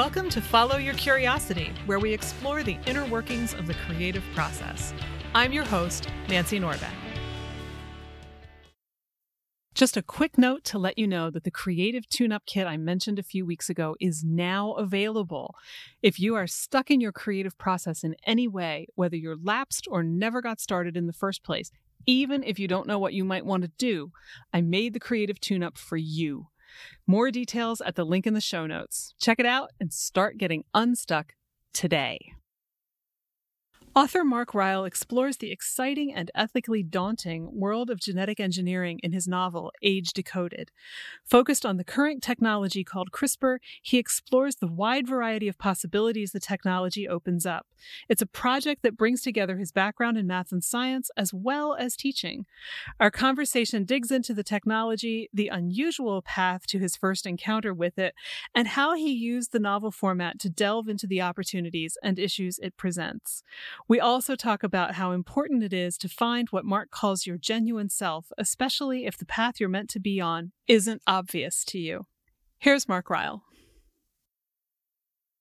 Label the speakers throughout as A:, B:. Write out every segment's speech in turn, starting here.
A: Welcome to Follow Your Curiosity, where we explore the inner workings of the creative process. I'm your host, Nancy Norbeck. Just a quick note to let you know that the Creative Tune Up Kit I mentioned a few weeks ago is now available. If you are stuck in your creative process in any way, whether you're lapsed or never got started in the first place, even if you don't know what you might want to do, I made the Creative Tune Up for you. More details at the link in the show notes. Check it out and start getting unstuck today. Author Mark Ryle explores the exciting and ethically daunting world of genetic engineering in his novel, Age Decoded. Focused on the current technology called CRISPR, he explores the wide variety of possibilities the technology opens up. It's a project that brings together his background in math and science as well as teaching. Our conversation digs into the technology, the unusual path to his first encounter with it, and how he used the novel format to delve into the opportunities and issues it presents. We also talk about how important it is to find what Mark calls your genuine self, especially if the path you're meant to be on isn't obvious to you. Here's Mark Ryle.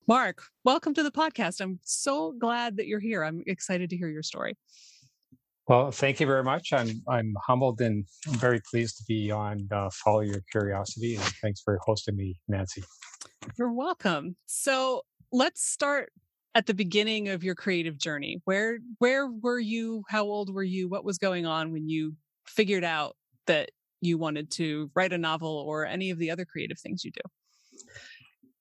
A: Mark, welcome to the podcast. I'm so glad that you're here. I'm excited to hear your story.
B: Well, thank you very much. I'm I'm humbled and very pleased to be on uh, Follow Your Curiosity, and thanks for hosting me, Nancy.
A: You're welcome. So let's start at the beginning of your creative journey? Where where were you? How old were you? What was going on when you figured out that you wanted to write a novel or any of the other creative things you do?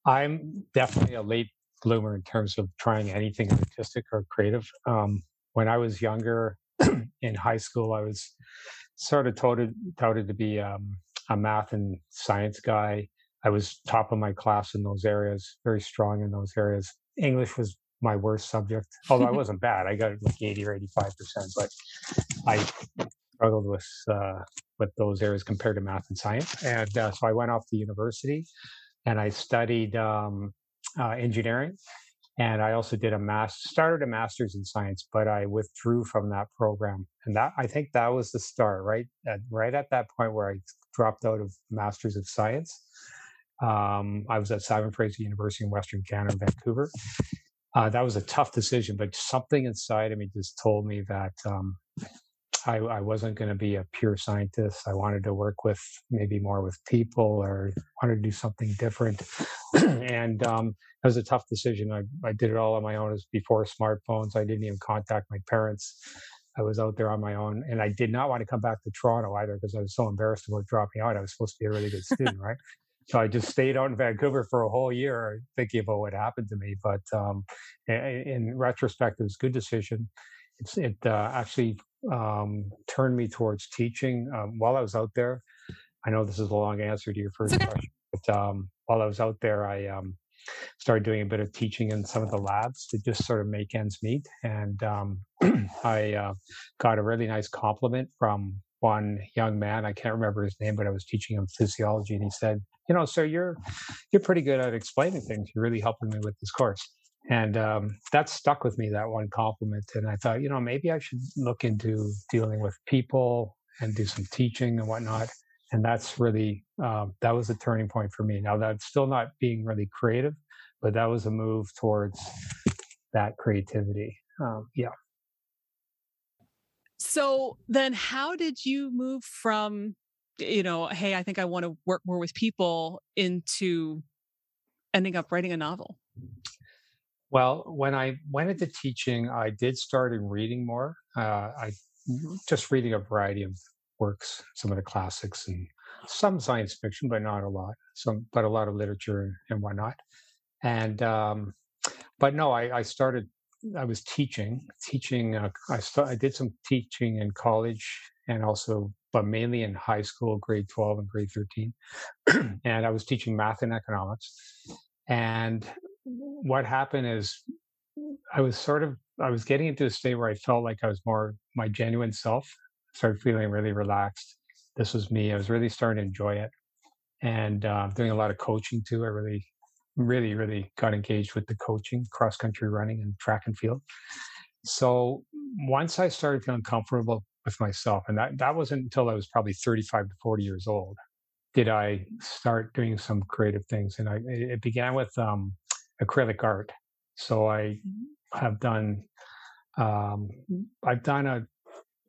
B: I'm definitely a late bloomer in terms of trying anything artistic or creative. Um, when i was younger in high school i was sort of touted, touted to be um, a math and science guy. I was top of my class in those areas very strong in those areas English was my worst subject, although I wasn't bad. I got like 80 or 85%, but I struggled with, uh, with those areas compared to math and science. And uh, so I went off to university and I studied um, uh, engineering. And I also did a master, started a master's in science, but I withdrew from that program. And that, I think that was the start, right? At, right at that point where I dropped out of master's of science. Um, I was at Simon Fraser University in Western Canada, Vancouver. Uh, that was a tough decision, but something inside of me just told me that um, I, I, wasn't going to be a pure scientist. I wanted to work with maybe more with people or wanted to do something different. and um, it was a tough decision. I, I did it all on my own. Was before smartphones. I didn't even contact my parents. I was out there on my own, and I did not want to come back to Toronto either because I was so embarrassed about dropping out. I was supposed to be a really good student, right? So I just stayed out in Vancouver for a whole year thinking about what happened to me. But um, in retrospect, it was a good decision. It's, it uh, actually um, turned me towards teaching um, while I was out there. I know this is a long answer to your first okay. question, but um, while I was out there, I um, started doing a bit of teaching in some of the labs to just sort of make ends meet. And um, I uh, got a really nice compliment from one young man. I can't remember his name, but I was teaching him physiology, and he said, "You know, sir, you're you're pretty good at explaining things. You're really helping me with this course." And um, that stuck with me. That one compliment, and I thought, you know, maybe I should look into dealing with people and do some teaching and whatnot. And that's really um, that was a turning point for me. Now that's still not being really creative, but that was a move towards that creativity. Um, yeah.
A: So then how did you move from, you know, hey, I think I want to work more with people into ending up writing a novel?
B: Well, when I went into teaching, I did start in reading more. Uh, I just reading a variety of works, some of the classics and some science fiction, but not a lot. Some, but a lot of literature and whatnot. And um, but no, I, I started I was teaching, teaching. Uh, I I did some teaching in college and also, but mainly in high school, grade twelve and grade thirteen, and I was teaching math and economics. And what happened is, I was sort of I was getting into a state where I felt like I was more my genuine self. Started feeling really relaxed. This was me. I was really starting to enjoy it, and uh, doing a lot of coaching too. I really really, really got engaged with the coaching, cross country running, and track and field. So once I started feeling comfortable with myself, and that, that wasn't until I was probably 35 to 40 years old, did I start doing some creative things. And I, it began with um, acrylic art. So I have done, um, I've done a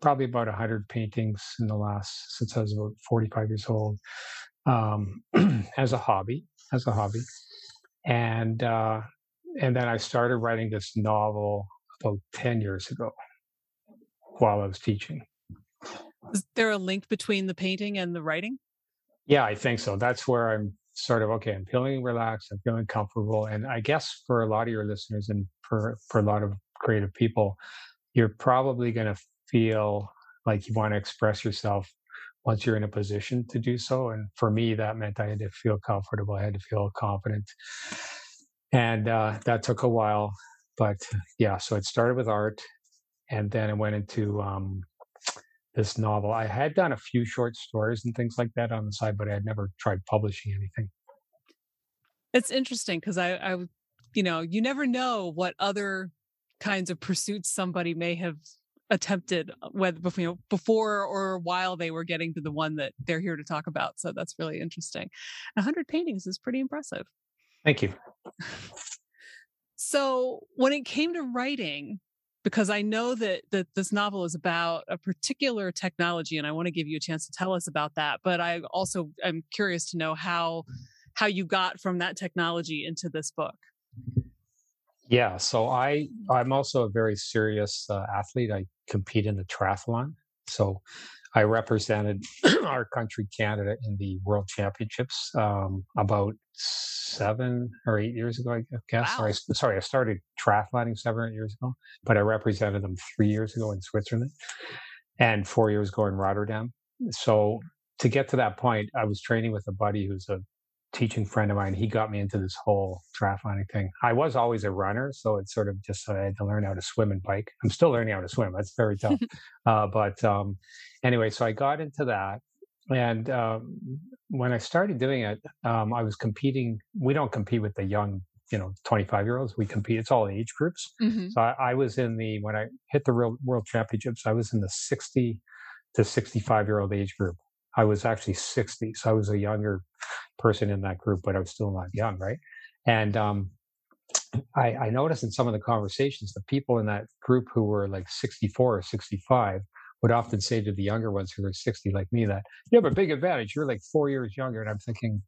B: probably about 100 paintings in the last since i was about 45 years old um, as a hobby as a hobby and uh, and then i started writing this novel about 10 years ago while i was teaching.
A: Is there a link between the painting and the writing?
B: Yeah i think so. That's where i'm sort of okay i'm feeling relaxed i'm feeling comfortable and i guess for a lot of your listeners and for for a lot of creative people you're probably going to feel like you want to express yourself once you're in a position to do so. And for me, that meant I had to feel comfortable. I had to feel confident. And uh, that took a while. But yeah, so it started with art. And then I went into um, this novel. I had done a few short stories and things like that on the side, but I had never tried publishing anything.
A: It's interesting because I, I, you know, you never know what other kinds of pursuits somebody may have attempted uh, whether you know before or while they were getting to the one that they're here to talk about so that's really interesting. 100 paintings is pretty impressive.
B: Thank you.
A: So when it came to writing because i know that that this novel is about a particular technology and i want to give you a chance to tell us about that but i also i'm curious to know how how you got from that technology into this book
B: yeah, so I I'm also a very serious uh, athlete. I compete in the triathlon, so I represented our country, Canada, in the World Championships um, about seven or eight years ago. I guess. Wow. Sorry, sorry, I started triathloning seven or eight years ago, but I represented them three years ago in Switzerland, and four years ago in Rotterdam. So to get to that point, I was training with a buddy who's a teaching friend of mine, he got me into this whole triathloning thing. I was always a runner, so it's sort of just I had to learn how to swim and bike. I'm still learning how to swim. That's very tough. uh, but um, anyway, so I got into that, and um, when I started doing it, um, I was competing. We don't compete with the young, you know, 25 year olds. We compete. It's all age groups. Mm-hmm. So I, I, was in the when I hit the real world championships. I was in the 60 to 65 year old age group. I was actually 60, so I was a younger person in that group, but I was still not young, right? And um, I, I noticed in some of the conversations, the people in that group who were like 64 or 65 would often say to the younger ones who were 60 like me that you have a big advantage. You're like four years younger. And I'm thinking,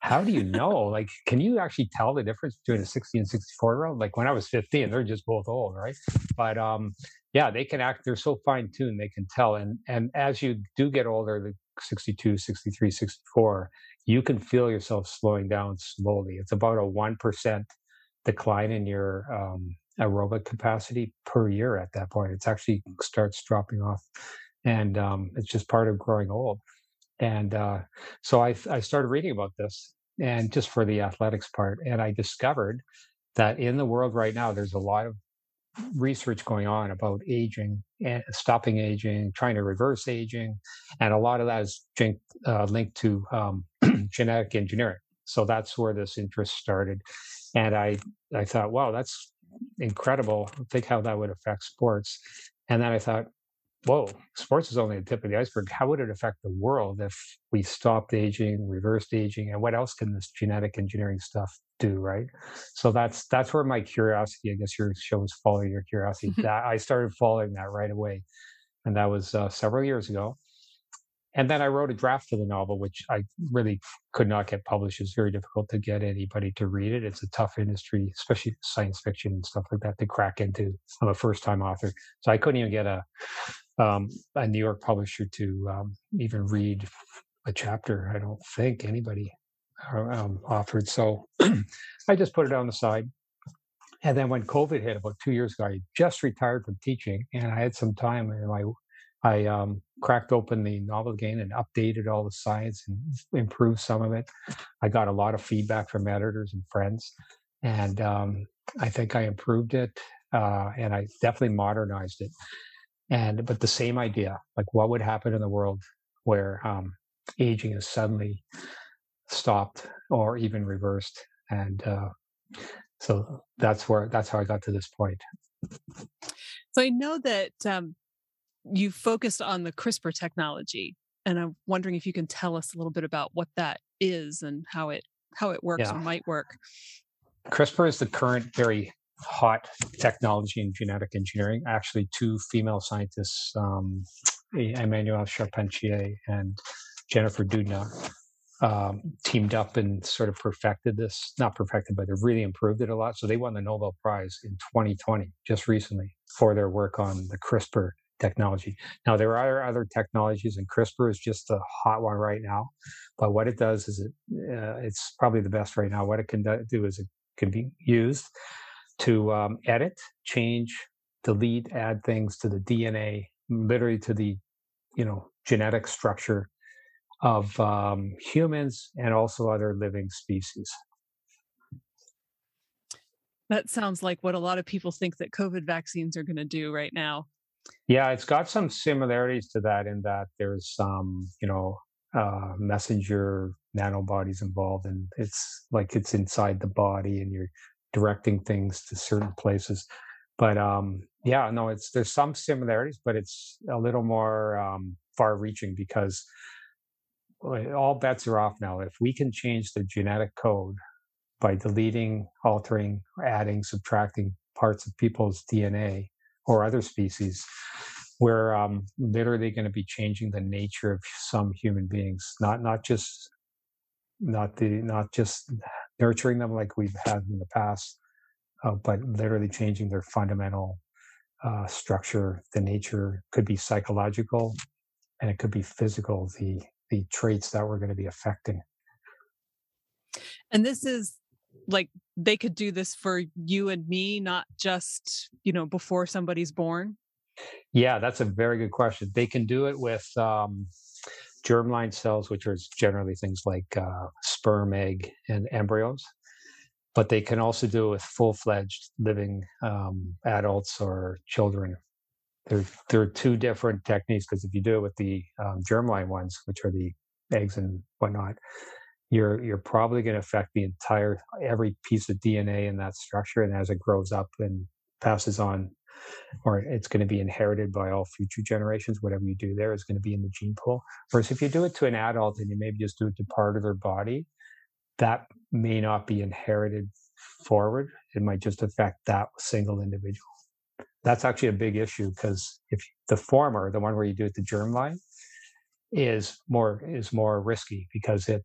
B: how do you know? like, can you actually tell the difference between a 60 and 64 year old? Like when I was 15, they're just both old, right? But um, yeah, they can act, they're so fine tuned, they can tell. And and as you do get older, the 62, 63, 64, you can feel yourself slowing down slowly. It's about a 1% decline in your um, aerobic capacity per year at that point. It's actually starts dropping off. And um, it's just part of growing old. And uh, so I, I started reading about this and just for the athletics part. And I discovered that in the world right now, there's a lot of research going on about aging and stopping aging, trying to reverse aging, and a lot of that is uh, linked to um, genetic engineering. So that's where this interest started, and I I thought, wow, that's incredible. Think how that would affect sports, and then I thought, whoa, sports is only the tip of the iceberg. How would it affect the world if we stopped aging, reversed aging, and what else can this genetic engineering stuff do, right? So that's that's where my curiosity, I guess your show was following your curiosity. that I started following that right away, and that was uh, several years ago. And then I wrote a draft of the novel, which I really could not get published. It's very difficult to get anybody to read it. It's a tough industry, especially science fiction and stuff like that, to crack into. I'm a first time author, so I couldn't even get a um, a New York publisher to um, even read a chapter. I don't think anybody um, offered. So I just put it on the side. And then when COVID hit about two years ago, I just retired from teaching and I had some time and I, I um, cracked open the novel again and updated all the science and improved some of it. I got a lot of feedback from editors and friends. And um, I think I improved it uh, and I definitely modernized it and but the same idea like what would happen in the world where um, aging is suddenly stopped or even reversed and uh, so that's where that's how i got to this point
A: so i know that um, you focused on the crispr technology and i'm wondering if you can tell us a little bit about what that is and how it how it works yeah. or might work
B: CRISPR is the current very hot technology in genetic engineering. Actually, two female scientists, um, Emmanuelle Charpentier and Jennifer Doudna, um, teamed up and sort of perfected this. Not perfected, but they've really improved it a lot. So they won the Nobel Prize in 2020, just recently, for their work on the CRISPR technology. Now there are other technologies, and CRISPR is just a hot one right now. But what it does is it uh, it's probably the best right now. What it can do is it can be used to um, edit, change, delete, add things to the DNA, literally to the you know genetic structure of um, humans and also other living species.
A: That sounds like what a lot of people think that COVID vaccines are going to do right now.
B: Yeah, it's got some similarities to that in that there's some, you know, uh, messenger nanobodies involved, and it's like it's inside the body, and you're directing things to certain places. But um, yeah, no, it's there's some similarities, but it's a little more um, far-reaching because all bets are off now. If we can change the genetic code by deleting, altering, adding, subtracting parts of people's DNA or other species, we're um, literally going to be changing the nature of some human beings, not not just not the not just nurturing them like we've had in the past, uh, but literally changing their fundamental uh, structure. The nature could be psychological, and it could be physical. The the traits that we're going to be affecting.
A: And this is like they could do this for you and me, not just, you know, before somebody's born?
B: Yeah, that's a very good question. They can do it with um, germline cells, which are generally things like uh, sperm, egg, and embryos. But they can also do it with full fledged living um, adults or children there, are two different techniques because if you do it with the um, germline ones, which are the eggs and whatnot, you're you're probably going to affect the entire every piece of DNA in that structure, and as it grows up and passes on, or it's going to be inherited by all future generations. Whatever you do there is going to be in the gene pool. Whereas if you do it to an adult and you maybe just do it to part of their body, that may not be inherited forward. It might just affect that single individual that's actually a big issue because if the former, the one where you do it the germline, is more is more risky because it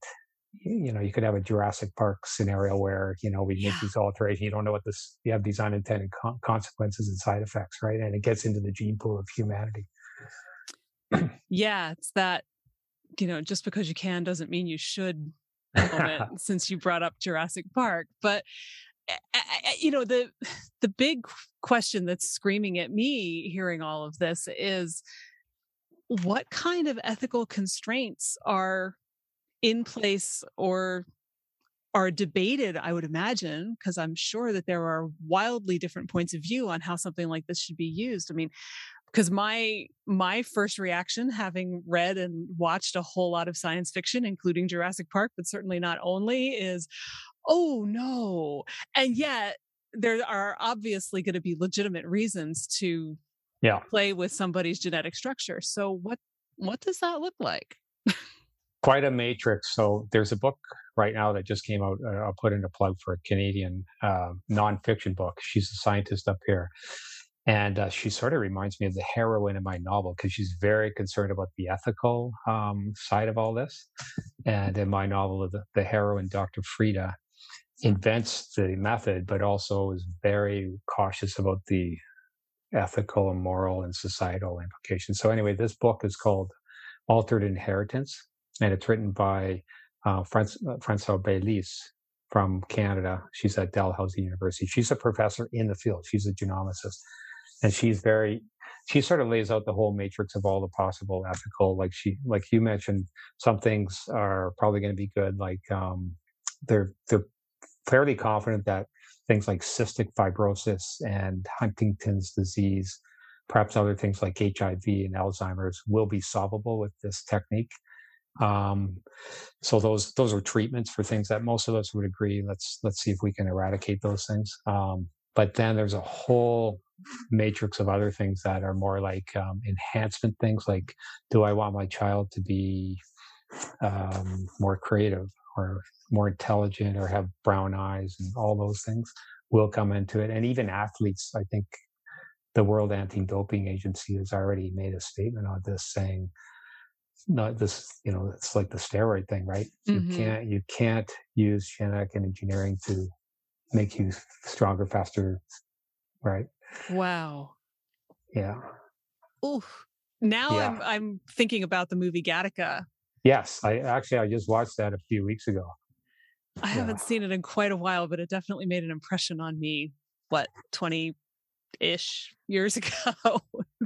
B: you know you could have a Jurassic Park scenario where you know we yeah. make these alterations you don't know what this you have these unintended con- consequences and side effects right and it gets into the gene pool of humanity
A: yeah it's that you know just because you can doesn't mean you should since you brought up Jurassic Park but you know the the big question that's screaming at me hearing all of this is what kind of ethical constraints are in place or are debated i would imagine because i'm sure that there are wildly different points of view on how something like this should be used. I mean because my my first reaction having read and watched a whole lot of science fiction including jurassic park but certainly not only is oh no. And yet there are obviously going to be legitimate reasons to
B: yeah.
A: play with somebody's genetic structure. So what what does that look like?
B: Quite a matrix. So there's a book right now that just came out. Uh, I'll put in a plug for a Canadian uh, nonfiction book. She's a scientist up here. And uh, she sort of reminds me of the heroine in my novel because she's very concerned about the ethical um, side of all this. And in my novel, the, the heroine, Dr. Frida, invents the method, but also is very cautious about the ethical and moral and societal implications. So, anyway, this book is called Altered Inheritance, and it's written by uh, Françoise Baylis from Canada. She's at Dalhousie University. She's a professor in the field, she's a genomicist. And she's very, she sort of lays out the whole matrix of all the possible ethical, like she, like you mentioned, some things are probably going to be good, like um, they're they're fairly confident that things like cystic fibrosis and Huntington's disease, perhaps other things like HIV and Alzheimer's, will be solvable with this technique. Um, so those those are treatments for things that most of us would agree. Let's let's see if we can eradicate those things. Um, but then there's a whole matrix of other things that are more like um, enhancement things, like do I want my child to be um, more creative or more intelligent or have brown eyes and all those things will come into it. And even athletes, I think the World Anti-Doping Agency has already made a statement on this saying, not this, you know, it's like the steroid thing, right? Mm-hmm. You can't you can't use genetic engineering to make you stronger, faster, right?
A: Wow.
B: Yeah.
A: Oof. Now yeah. I'm I'm thinking about the movie Gattaca.
B: Yes, I actually I just watched that a few weeks ago.
A: I yeah. haven't seen it in quite a while, but it definitely made an impression on me. What twenty ish years ago?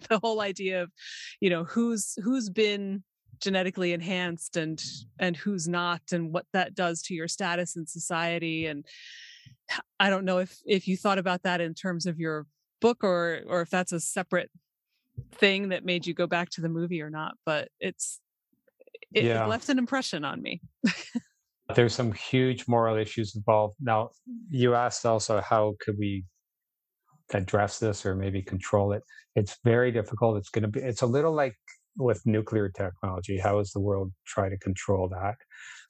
A: the whole idea of, you know, who's who's been genetically enhanced and and who's not, and what that does to your status in society. And I don't know if if you thought about that in terms of your book or or if that's a separate thing that made you go back to the movie or not. But it's it, yeah. it left an impression on me.
B: There's some huge moral issues involved. Now, you asked also how could we address this or maybe control it. It's very difficult. It's going to be. It's a little like with nuclear technology. How does the world try to control that?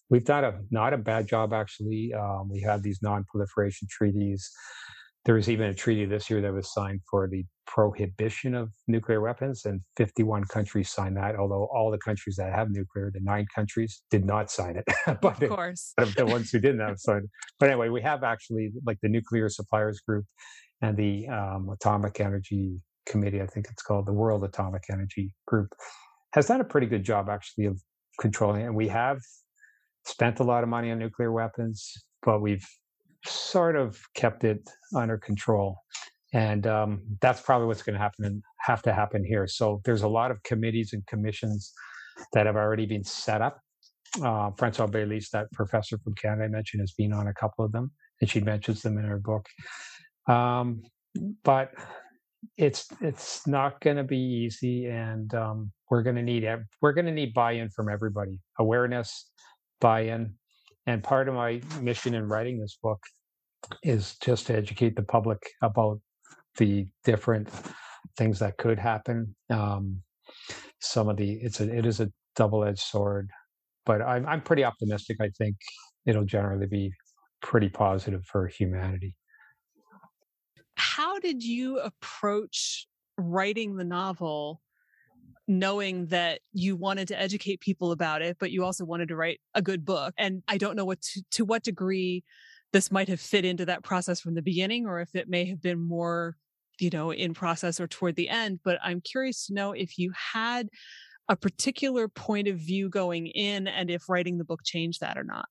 B: We've done a not a bad job actually. Um, we have these non-proliferation treaties. There was even a treaty this year that was signed for the prohibition of nuclear weapons, and 51 countries signed that. Although all the countries that have nuclear, the nine countries, did not sign it.
A: but of course,
B: the ones who didn't have signed. It. But anyway, we have actually like the Nuclear Suppliers Group and the um, Atomic Energy Committee, I think it's called the World Atomic Energy Group, has done a pretty good job actually of controlling it. And we have spent a lot of money on nuclear weapons, but we've sort of kept it under control. And um, that's probably what's going to happen and have to happen here. So there's a lot of committees and commissions that have already been set up. Uh, Francois Baylis, that professor from Canada I mentioned, has been on a couple of them, and she mentions them in her book. Um, but it's it's not going to be easy, and um, we're going to need we're going to need buy-in from everybody, awareness, buy-in, and part of my mission in writing this book is just to educate the public about the different things that could happen. Um, some of the it's a it is a double-edged sword, but I'm I'm pretty optimistic. I think it'll generally be pretty positive for humanity.
A: How did you approach writing the novel? knowing that you wanted to educate people about it, but you also wanted to write a good book. And I don't know what to, to what degree this might have fit into that process from the beginning, or if it may have been more, you know, in process or toward the end. But I'm curious to know if you had a particular point of view going in and if writing the book changed that or not.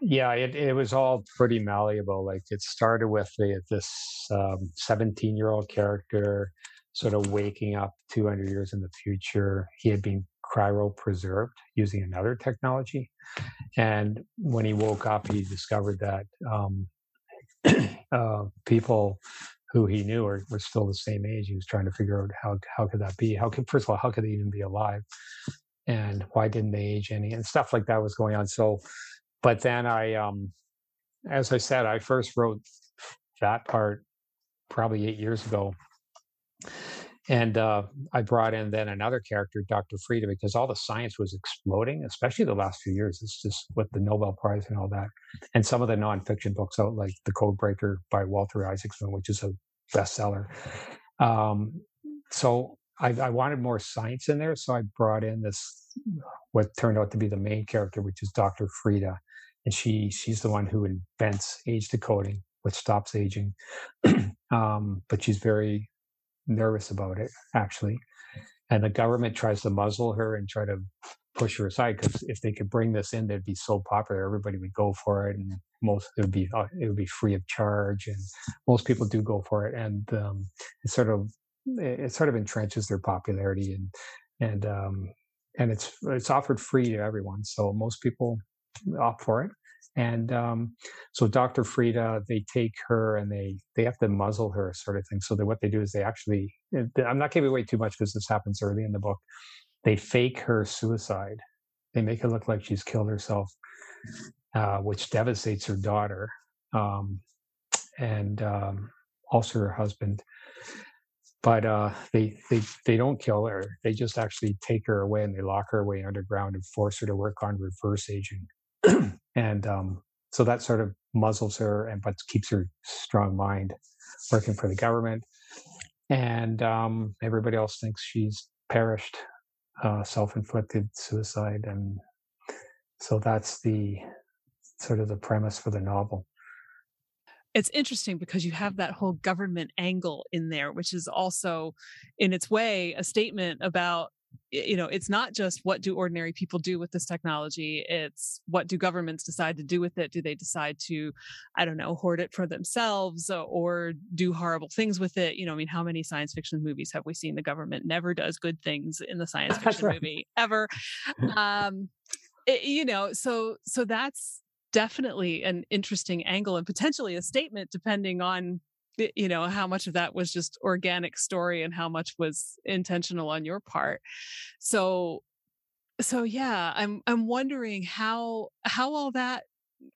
B: Yeah, it, it was all pretty malleable. Like it started with the, this 17 um, year old character sort of waking up 200 years in the future. He had been cryopreserved using another technology. And when he woke up, he discovered that um, uh, people who he knew were, were still the same age. He was trying to figure out how, how could that be? How could, first of all, how could they even be alive? And why didn't they age any? And stuff like that was going on. So, but then I, um, as I said, I first wrote that part probably eight years ago and uh, I brought in then another character, Dr. Frida, because all the science was exploding, especially the last few years. It's just with the Nobel Prize and all that. And some of the nonfiction books out, like The Code Breaker by Walter Isaacson, which is a bestseller. Um, so I, I, wanted more science in there. So I brought in this, what turned out to be the main character, which is Dr. Frida. And she she's the one who invents age decoding, which stops aging. um, but she's very nervous about it, actually. And the government tries to muzzle her and try to push her aside because if they could bring this in, they'd be so popular, everybody would go for it, and most it would be uh, it would be free of charge, and most people do go for it, and um, it sort of it sort of entrenches their popularity, and and um, and it's it's offered free to everyone, so most people opt for it. And um, so Dr. Frida, they take her and they they have to muzzle her, sort of thing. So that what they do is they actually, eh, I'm not giving away too much because this happens early in the book. They fake her suicide. They make it look like she's killed herself, uh, which devastates her daughter um, and um, also her husband. But uh, they they they don't kill her. They just actually take her away and they lock her away underground and force her to work on reverse aging and um, so that sort of muzzles her and but keeps her strong mind working for the government. And um, everybody else thinks she's perished, uh, self-inflicted suicide, and so that's the sort of the premise for the novel
A: it's interesting because you have that whole government angle in there which is also in its way a statement about you know it's not just what do ordinary people do with this technology it's what do governments decide to do with it? Do they decide to i don't know hoard it for themselves or do horrible things with it? You know i mean how many science fiction movies have we seen the government never does good things in the science fiction right. movie ever? Um it, you know so so that's definitely an interesting angle and potentially a statement depending on you know how much of that was just organic story and how much was intentional on your part. So so yeah i'm i'm wondering how how all that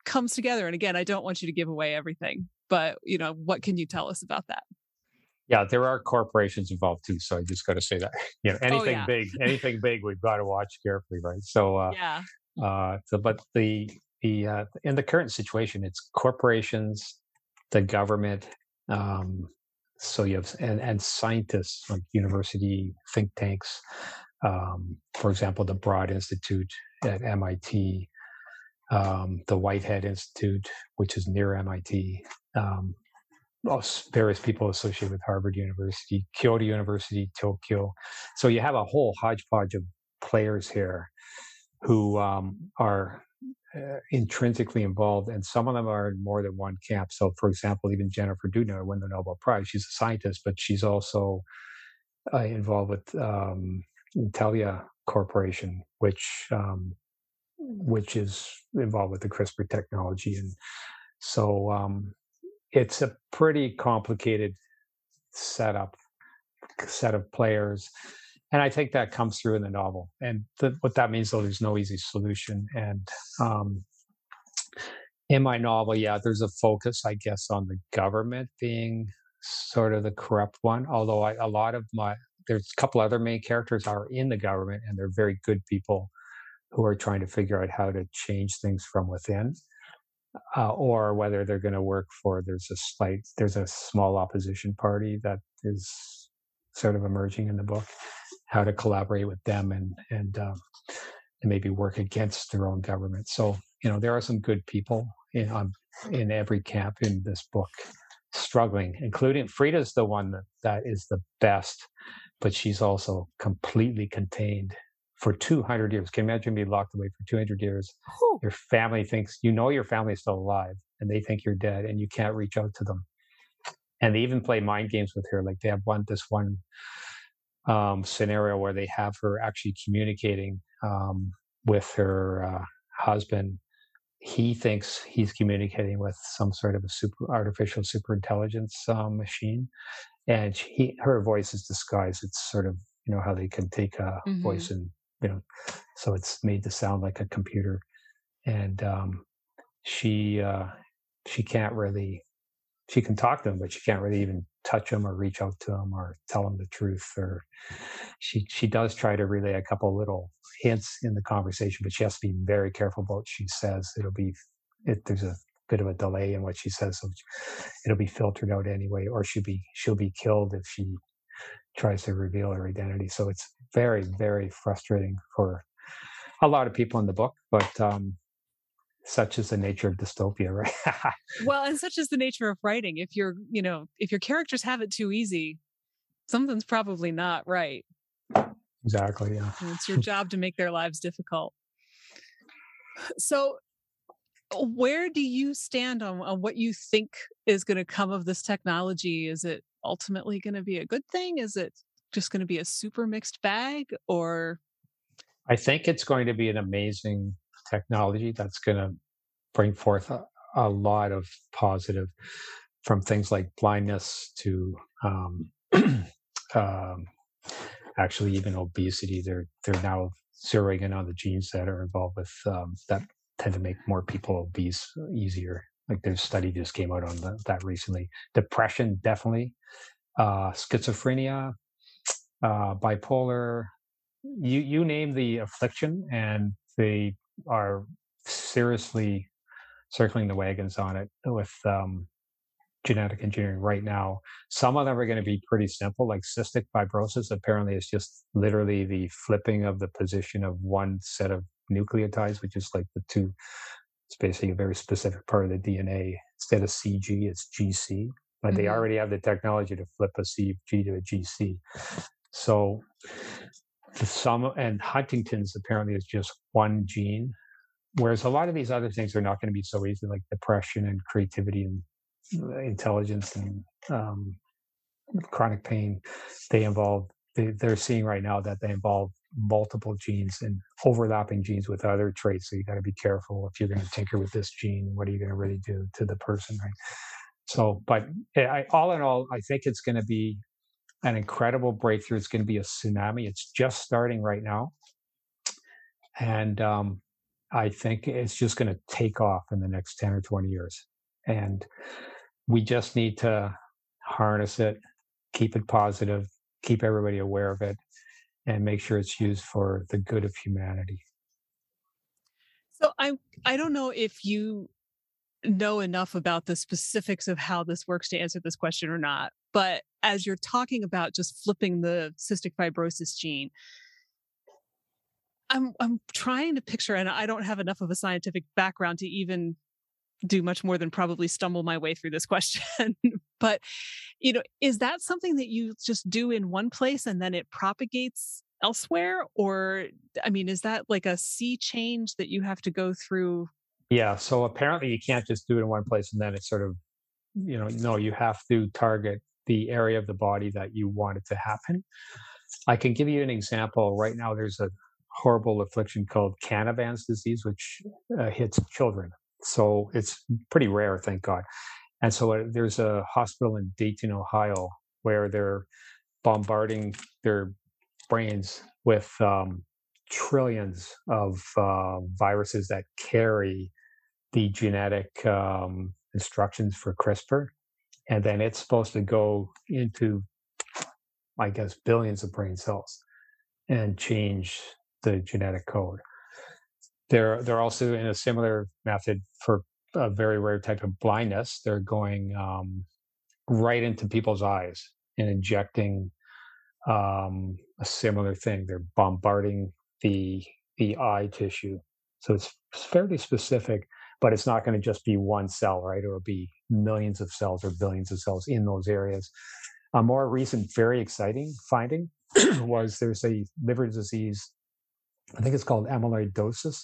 A: comes together. And again i don't want you to give away everything but you know what can you tell us about that?
B: Yeah there are corporations involved too so i just got to say that. You know oh, anything oh, yeah. big anything big we've got to watch carefully right? So uh yeah. uh so but the the uh, in the current situation, it's corporations, the government. Um, so you have and, and scientists like university think tanks. Um, for example, the Broad Institute at MIT, um, the Whitehead Institute, which is near MIT. Um, various people associated with Harvard University, Kyoto University, Tokyo. So you have a whole hodgepodge of players here who um, are uh, intrinsically involved, and some of them are in more than one camp. So, for example, even Jennifer Doudna won the Nobel Prize. She's a scientist, but she's also uh, involved with um, Intellia Corporation, which um, which is involved with the CRISPR technology, and so um, it's a pretty complicated setup set of players and I think that comes through in the novel. And the, what that means, though, there's no easy solution. And um, in my novel, yeah, there's a focus, I guess, on the government being sort of the corrupt one. Although I, a lot of my there's a couple other main characters are in the government, and they're very good people who are trying to figure out how to change things from within. Uh, or whether they're going to work for there's a slight there's a small opposition party that is sort of emerging in the book how to collaborate with them and and um, and maybe work against their own government. So you know there are some good people in um, in every camp in this book struggling, including Frida's the one that, that is the best, but she's also completely contained for 200 years. Can you imagine being locked away for 200 years? Ooh. Your family thinks you know your family is still alive, and they think you're dead, and you can't reach out to them. And they even play mind games with her. Like they have one this one um, scenario where they have her actually communicating um, with her uh, husband. He thinks he's communicating with some sort of a super artificial super intelligence um, machine, and he her voice is disguised. It's sort of you know how they can take a mm-hmm. voice and you know, so it's made to sound like a computer, and um, she uh, she can't really she can talk to them, but she can't really even touch them or reach out to them or tell them the truth. Or she she does try to relay a couple little hints in the conversation, but she has to be very careful about what she says. It'll be it, there's a bit of a delay in what she says, so it'll be filtered out anyway, or she'll be she'll be killed if she tries to reveal her identity. So it's very very frustrating for a lot of people in the book, but um, such is the nature of dystopia right?
A: Well and such is the nature of writing. If you're you know if your characters have it too easy something's probably not right.
B: Exactly yeah.
A: And it's your job to make their lives difficult. So where do you stand on, on what you think is going to come of this technology? Is it ultimately going to be a good thing? Is it just going to be a super mixed bag? Or
B: i think it's going to be an amazing technology that's going to bring forth a, a, lot of positive from things like blindness to um, um, actually even obesity. They're they're now zeroing in on the genes that are involved with um, that tend to make more people obese easier. Like there's study just came out on the, that recently. Depression definitely, uh, schizophrenia, uh, bipolar. You you name the affliction, and the are seriously circling the wagons on it with um, genetic engineering right now. Some of them are going to be pretty simple, like cystic fibrosis. Apparently, it's just literally the flipping of the position of one set of nucleotides, which is like the two. It's basically a very specific part of the DNA. Instead of CG, it's GC. But mm-hmm. they already have the technology to flip a CG to a GC. So some and Huntington's apparently is just one gene, whereas a lot of these other things are not going to be so easy, like depression and creativity and uh, intelligence and um, chronic pain. They involve. They, they're seeing right now that they involve multiple genes and overlapping genes with other traits. So you got to be careful if you're going to tinker with this gene. What are you going to really do to the person, right? So, but eh, I, all in all, I think it's going to be an incredible breakthrough. It's going to be a tsunami. It's just starting right now. And um, I think it's just going to take off in the next 10 or 20 years. And we just need to harness it, keep it positive, keep everybody aware of it, and make sure it's used for the good of humanity.
A: So I I don't know if you know enough about the specifics of how this works to answer this question or not. But as you're talking about just flipping the cystic fibrosis gene, I'm I'm trying to picture, and I don't have enough of a scientific background to even do much more than probably stumble my way through this question. but you know, is that something that you just do in one place and then it propagates elsewhere? Or I mean, is that like a sea change that you have to go through
B: yeah. So apparently you can't just do it in one place and then it's sort of, you know, no, you have to target the area of the body that you want it to happen. I can give you an example. Right now, there's a horrible affliction called Canavan's disease, which uh, hits children. So it's pretty rare, thank God. And so uh, there's a hospital in Dayton, Ohio, where they're bombarding their brains with um, trillions of uh, viruses that carry the genetic um, instructions for CRISPR, and then it's supposed to go into, I guess, billions of brain cells and change the genetic code. They're they're also in a similar method for a very rare type of blindness. They're going um, right into people's eyes and injecting um, a similar thing. They're bombarding the the eye tissue, so it's fairly specific but it's not going to just be one cell, right? It'll be millions of cells or billions of cells in those areas. A more recent, very exciting finding was there's a liver disease, I think it's called amyloidosis.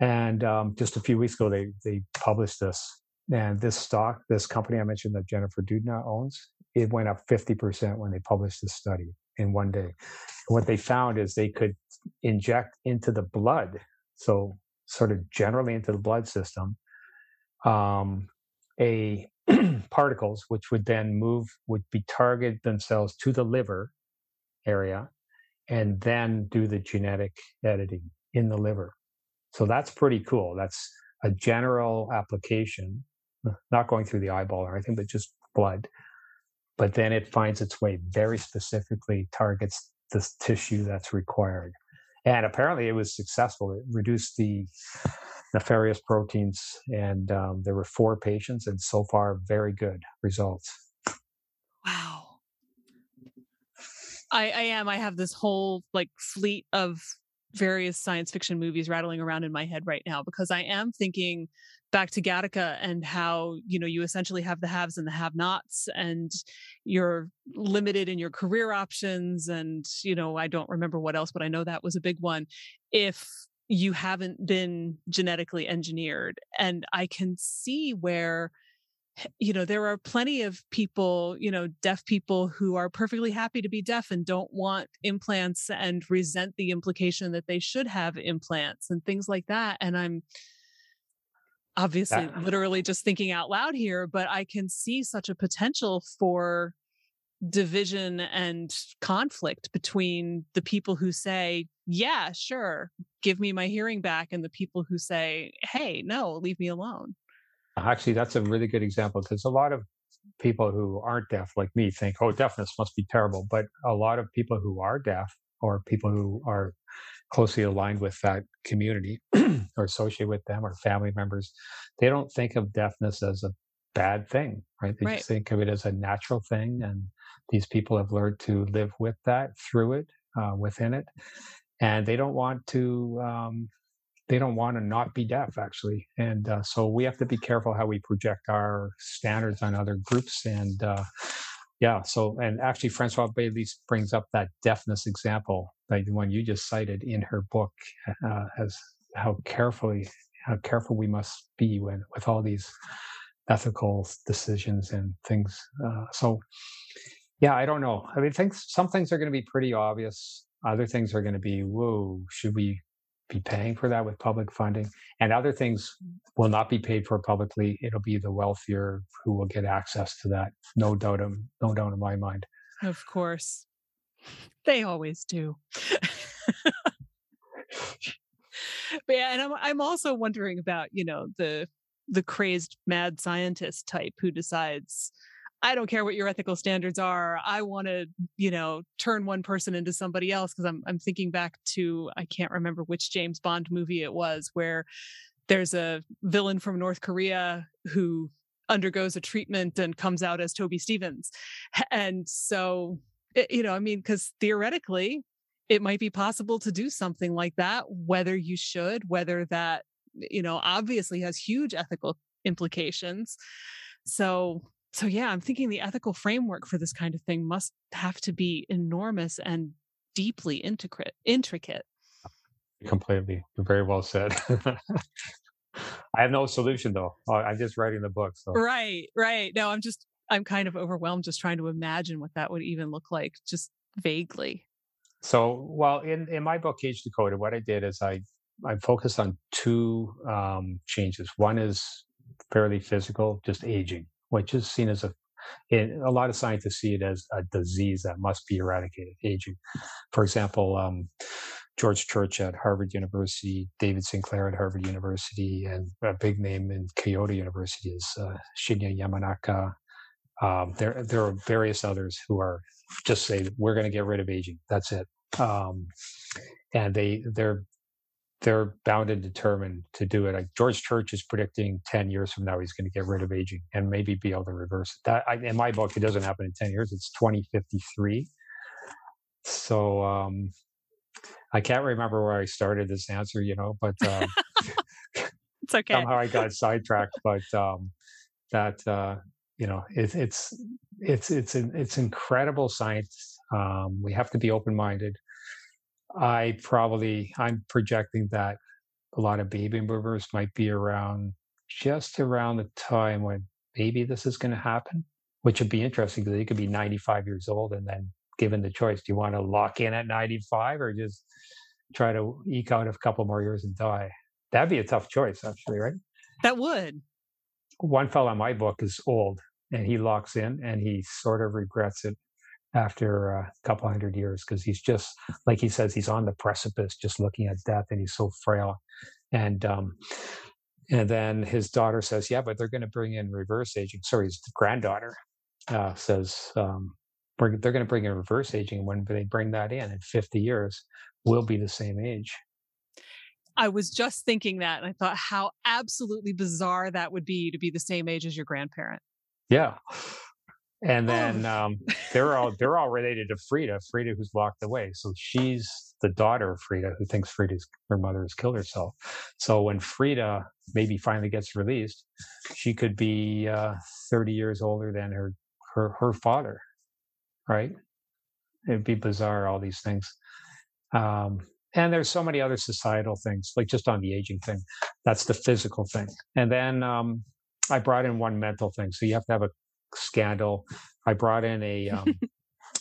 B: And um, just a few weeks ago, they, they published this. And this stock, this company I mentioned that Jennifer Doudna owns, it went up 50% when they published this study in one day. What they found is they could inject into the blood. So sort of generally into the blood system, um, a particles which would then move would be target themselves to the liver area and then do the genetic editing in the liver. So that's pretty cool. That's a general application, not going through the eyeball or anything, but just blood. But then it finds its way very specifically targets the tissue that's required and apparently it was successful. It reduced the nefarious proteins, and um, there were four patients, and so far, very good results.
A: Wow. I, I am. I have this whole like fleet of various science fiction movies rattling around in my head right now because I am thinking back to Gattaca and how, you know, you essentially have the haves and the have nots and you're limited in your career options. And, you know, I don't remember what else, but I know that was a big one. If you haven't been genetically engineered. And I can see where, you know, there are plenty of people, you know, deaf people who are perfectly happy to be deaf and don't want implants and resent the implication that they should have implants and things like that. And I'm obviously yeah. literally just thinking out loud here, but I can see such a potential for division and conflict between the people who say, yeah, sure, give me my hearing back, and the people who say, hey, no, leave me alone.
B: Actually, that's a really good example because a lot of people who aren't deaf, like me, think, oh, deafness must be terrible. But a lot of people who are deaf or people who are closely aligned with that community or associate with them or family members, they don't think of deafness as a bad thing, right? They
A: Right.
B: just think of it as a natural thing, and these people have learned to live with that, through it, uh, within it, and they don't want to. Um, they don't want to not be deaf, actually, and uh, so we have to be careful how we project our standards on other groups. And uh, yeah, so and actually, Françoise Baylis brings up that deafness example, like the one you just cited in her book, uh, as how carefully how careful we must be when with all these ethical decisions and things. Uh, so, yeah, I don't know. I mean, things some things are going to be pretty obvious. Other things are going to be, whoa, should we be paying for that with public funding? And other things will not be paid for publicly. It'll be the wealthier who will get access to that. No doubt, in, no doubt in my mind.
A: Of course. They always do. but yeah, and I'm I'm also wondering about, you know, the the crazed mad scientist type who decides I don't care what your ethical standards are. I want to, you know, turn one person into somebody else because I'm I'm thinking back to I can't remember which James Bond movie it was where there's a villain from North Korea who undergoes a treatment and comes out as Toby Stephens. And so, it- you know, I mean, because theoretically, it might be possible to do something like that, whether you should, whether that, you know, obviously has huge ethical implications. So, so yeah, I'm thinking the ethical framework for this kind of thing must have to be enormous and deeply intricate. Intricate.
B: Completely, very well said. I have no solution though. I- I'm just writing the book, so
A: Right, right. No, I'm just, I'm kind of overwhelmed just trying to imagine what that would even look like, just vaguely.
B: So, well, in, in my book, Age Decoded, what I did is I, I focused on two um, changes. One is fairly physical, just aging, which is seen as a, in, a lot of scientists see it as a disease that must be eradicated, aging. For example, um, George Church at Harvard University, David Sinclair at Harvard University, and a big name in Kyoto University is uh, Shinya Yamanaka. Um, there, there are various others who are just say we're going to get rid of aging. That's it. Um, and they they're they're bound and determined to do it. Like George Church is predicting ten years from now he's going to get rid of aging and maybe be able to reverse it. That I, in my book it doesn't happen in ten years. It's twenty fifty three. So um, I can't remember where I started this answer, you know, but um,
A: It's okay.
B: somehow I got sidetracked. But um, that uh, you know, it, it's it's it's an, it's incredible science. Um, we have to be open minded. I probably I'm projecting that a lot of baby boomers might be around just around the time when maybe this is going to happen, which would be interesting because they could be 95 years old and then given the choice, do you want to lock in at 95 or just try to eke out a couple more years and die? That'd be a tough choice, actually, right?
A: that would.
B: one fellow in my book is old and he locks in and he sort of regrets it after a couple hundred years because he's just like he says he's on the precipice just looking at death and he's so frail and um and then his daughter says yeah but they're going to bring in reverse aging sorry his granddaughter uh says um they're going to bring in reverse aging when they bring that in in 50 years we'll be the same age
A: I was just thinking that, and I thought how absolutely bizarre that would be to be the same age as your grandparent.
B: Yeah. And then
A: Oh.
B: um, they're all they're all related to Frida. Frida, who's locked away, so she's the daughter of Frida, who thinks Frida's her mother has killed herself. So when Frida maybe finally gets released, she could be uh, thirty years older than her her her father, right? It'd be bizarre, all these things. Um, and there's so many other societal things, like just on the aging thing. That's the physical thing. And then um, I brought in one mental thing. So you have to have a scandal. I brought in a um,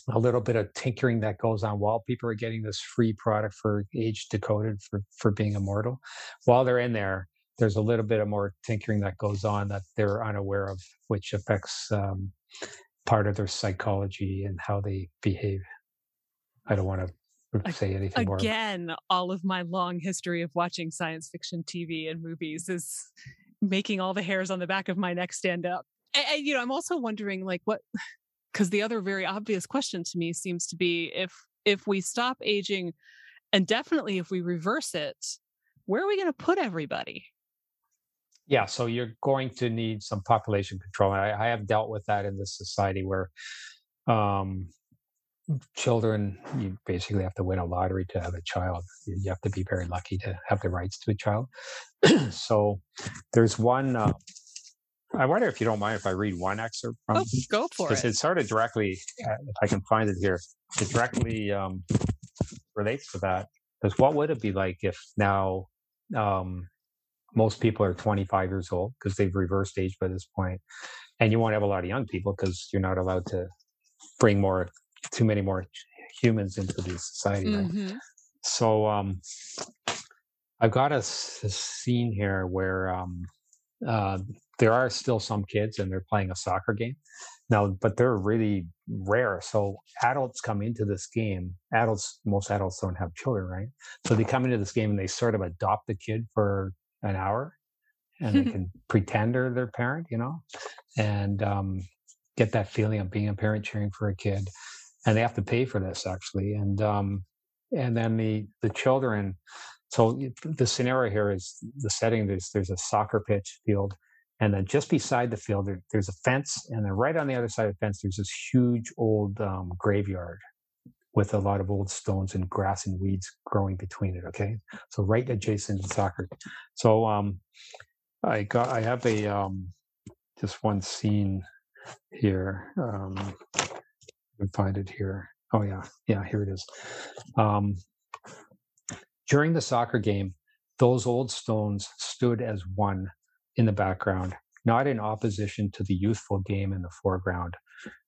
B: a little bit of tinkering that goes on while people are getting this free product for age decoded for for being immortal. While they're in there, there's a little bit of more tinkering that goes on that they're unaware of, which affects um, part of their psychology and how they behave. I don't want to say anything more.
A: Again, all of my long history of watching science fiction TV and movies is making all the hairs on the back of my neck stand up. And, you know, I'm also wondering, like, what? Because the other very obvious question to me seems to be if if we stop aging And definitely, if we reverse it, where are we going to put everybody?
B: Yeah, so you're going to need some population control. I, I have dealt with that in this society where um, children, you basically have to win a lottery to have a child. You have to be very lucky to have the rights to a child. so there's one. Uh, I wonder if you don't mind if I read one excerpt from.
A: Oh, go for it.
B: Because it sort of directly, uh, if I can find it here, it directly um, relates to that. Because what would it be like if now um, most people are 25 years old because they've reversed age by this point, and you won't have a lot of young people because you're not allowed to bring more too many more humans into the society. Mm-hmm. So um, I've got a, a, scene here where um, uh, there are still some kids and they're playing a soccer game now, but they're really rare. So adults come into this game. Adults, most adults don't have children, right? So they come into this game and they sort of adopt the kid for an hour, and they can pretend they're their parent, you know, and um, get that feeling of being a parent cheering for a kid and they have to pay for this actually. And um, and then the the children. So the scenario here is the setting. There's there's a soccer pitch field, and then just beside the field there, there's a fence, and then right on the other side of the fence there's this huge old um, graveyard with a lot of old stones and grass and weeds growing between it. Okay, so right adjacent to soccer. So um, I got I have a um, just one scene here. Um, find it here. Oh yeah, yeah, here it is. Um, during the soccer game, those old stones stood as one in the background, not in opposition to the youthful game in the foreground,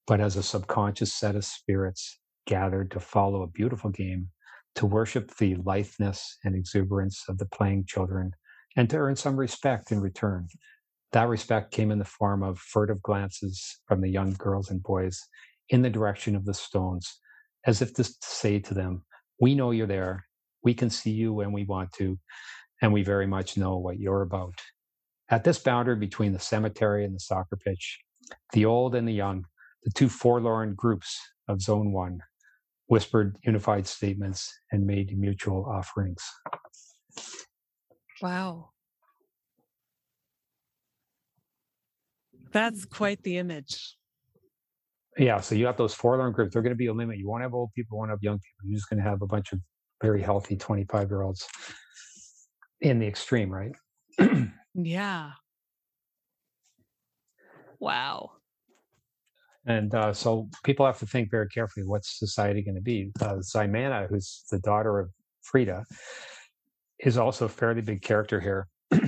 B: but as a subconscious set of spirits gathered to follow a beautiful game, to worship the litheness and exuberance of the playing children, and to earn some respect in return. That respect came in the form of furtive glances from the young girls and boys in the direction of the stones, as if to say to them, We know you're there. We can see you when we want to, and we very much know what you're about. At this boundary between the cemetery and the soccer pitch, the old and the young, the two forlorn groups of Zone 1, whispered unified statements and made mutual offerings.
A: Wow. That's quite the image.
B: Yeah, so you have those forlorn groups. They're going to be a limit. You won't have old people, you won't have young people. You're just going to have a bunch of very healthy 25 year olds in the extreme, right?
A: yeah. Wow.
B: And uh, so people have to think very carefully what's society going to be. Uh, Ximena, who's the daughter of Frida, is also a fairly big character here.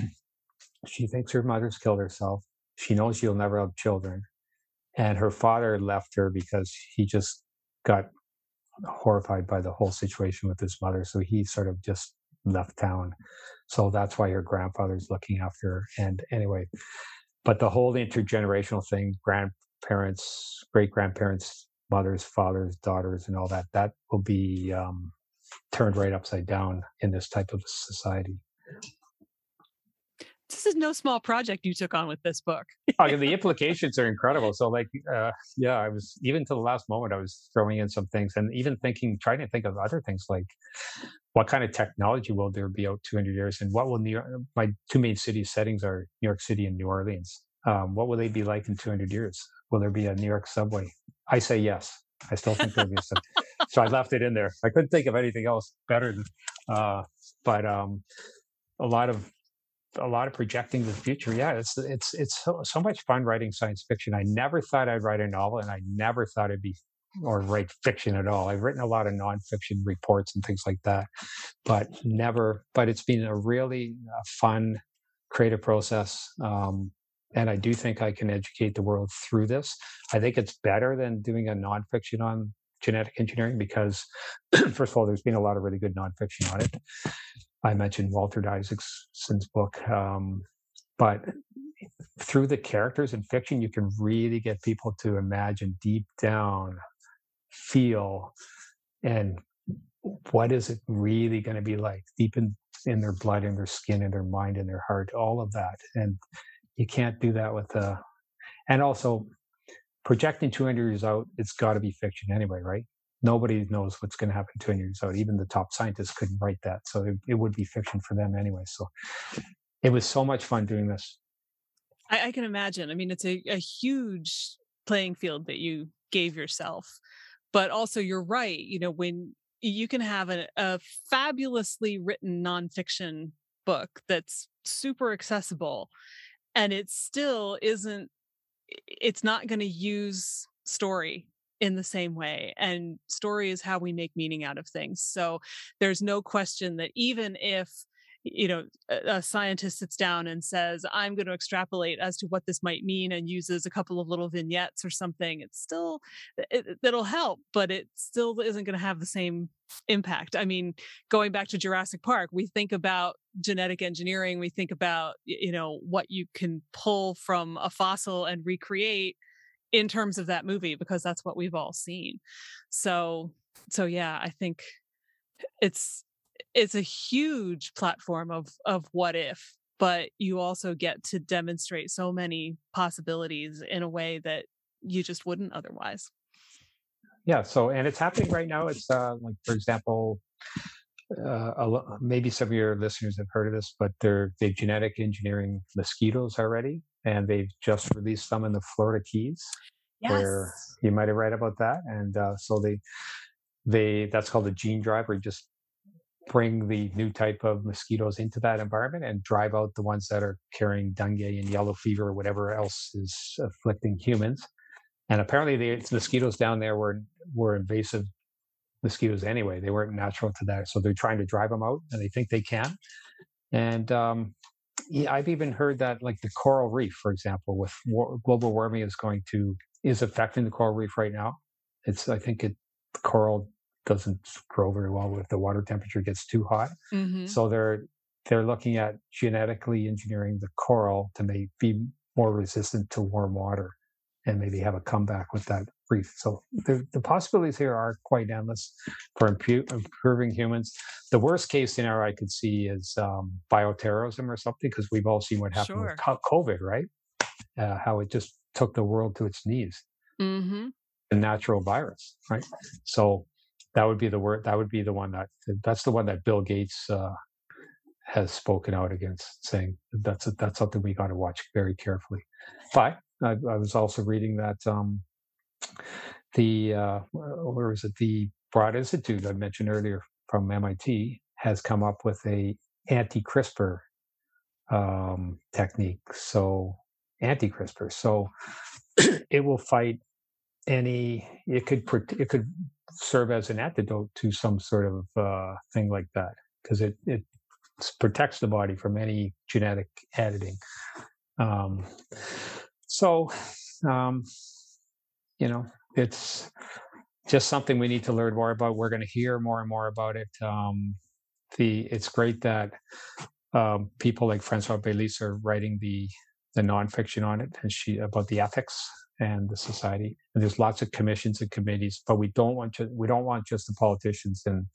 B: she thinks her mother's killed herself. She knows she'll never have children and her father left her because he just got horrified by the whole situation with his mother so he sort of just left town. So that's why her grandfather's looking after her. And anyway but the whole intergenerational thing grandparents great grandparents mothers fathers daughters and all that that will be um, turned right upside down in this type of society
A: this is no small project you took on with this book.
B: oh, the implications are incredible. So, like, uh, yeah, I was even to the last moment, I was throwing in some things, and even thinking, trying to think of other things like what kind of technology will there be out 200 years, and what will New York? My two main city settings are New York City and New Orleans. Um, what will they be like in 200 years? Will there be a New York subway? I say yes. I still think there'll be a subway. so I left it in there. I couldn't think of anything else better. Than, uh, but um, a lot of a lot of projecting the future. Yeah, it's it's it's so, so much fun writing science fiction. I never thought I'd write a novel, and I never thought I'd be or write fiction at all. I've written a lot of nonfiction reports and things like that, but never. But it's been a really uh, fun creative process. Um, and I do think I can educate the world through this. I think it's better than doing a nonfiction on genetic engineering because, first of all, there's been a lot of really good nonfiction on it. I mentioned Walter Isaacson's book, um, but through the characters in fiction, you can really get people to imagine deep down, feel, and what is it really going to be like deep in, in their blood, in their skin, in their mind, in their heart, all of that. And you can't do that with the, and also projecting 200 years out, it's got to be fiction anyway, right? nobody knows what's going to happen 200 years out. Even the top scientists couldn't write that. So it, it would be fiction for them anyway. So it was so much fun doing this.
A: I, I can imagine. I mean, it's a, a huge playing field that you gave yourself. But also, you're right. You know, when you can have a, a fabulously written nonfiction book that's super accessible and it still isn't it's not going to use story in the same way and story is how we make meaning out of things so there's no question that even if you know a, scientist sits down and says i'm going to extrapolate as to what this might mean and uses a couple of little vignettes or something it's still it, it'll help but it still isn't going to have the same impact. I mean going back to jurassic park we think about genetic engineering we think about you know what you can pull from a fossil and recreate in terms of that movie because that's what we've all seen. So so yeah i think it's it's a huge platform of of what if but you also get to demonstrate so many possibilities in a way that you just wouldn't otherwise
B: yeah so and it's happening right now it's uh like for example uh, maybe some of your listeners have heard of this, but they're they genetic engineering mosquitoes already, and they've just released some in the Florida Keys, yes. where you might have read about that. And uh, so they they that's called a gene driver. You just bring the new type of mosquitoes into that environment and drive out the ones that are carrying dengue and yellow fever or whatever else is afflicting humans. And apparently, the mosquitoes down there were were invasive mosquitoes anyway. They weren't natural to that, so they're trying to drive them out, and they think they can. And um, yeah, I've even heard that, like the coral reef, for example, with war- global warming is going to is affecting the coral reef right now. It's I think it coral doesn't grow very well if the water temperature gets too hot. Mm-hmm. So they're they're looking at genetically engineering the coral to make be more resistant to warm water and maybe have a comeback with that reef. So the, the possibilities here are quite endless for impu- improving humans. The worst case scenario I could see is um, bioterrorism or something, because we've all seen what happened sure. with COVID, right? Uh, how it just took the world to its knees. Mm-hmm. A natural virus, right? So that would be the word that would be the one that that's the one that bill gates uh, has spoken out against saying that's a, that's something we got to watch very carefully. But I, I, was also reading that um, the uh, where is it? The broad institute i mentioned earlier from mit has come up with a anti-crispr um, technique. So anti-crispr. So it will fight any it could it could serve as an antidote to some sort of uh, thing like that because it it protects the body from any genetic editing. Um, so, um, you know, it's just something we need to learn more about. We're going to hear more and more about it. Um, the it's great that um, people like Françoise Baylis are writing the the nonfiction on it, and she about the ethics and the society. And there's lots of commissions and committees, but we don't want to, we don't want just the politicians and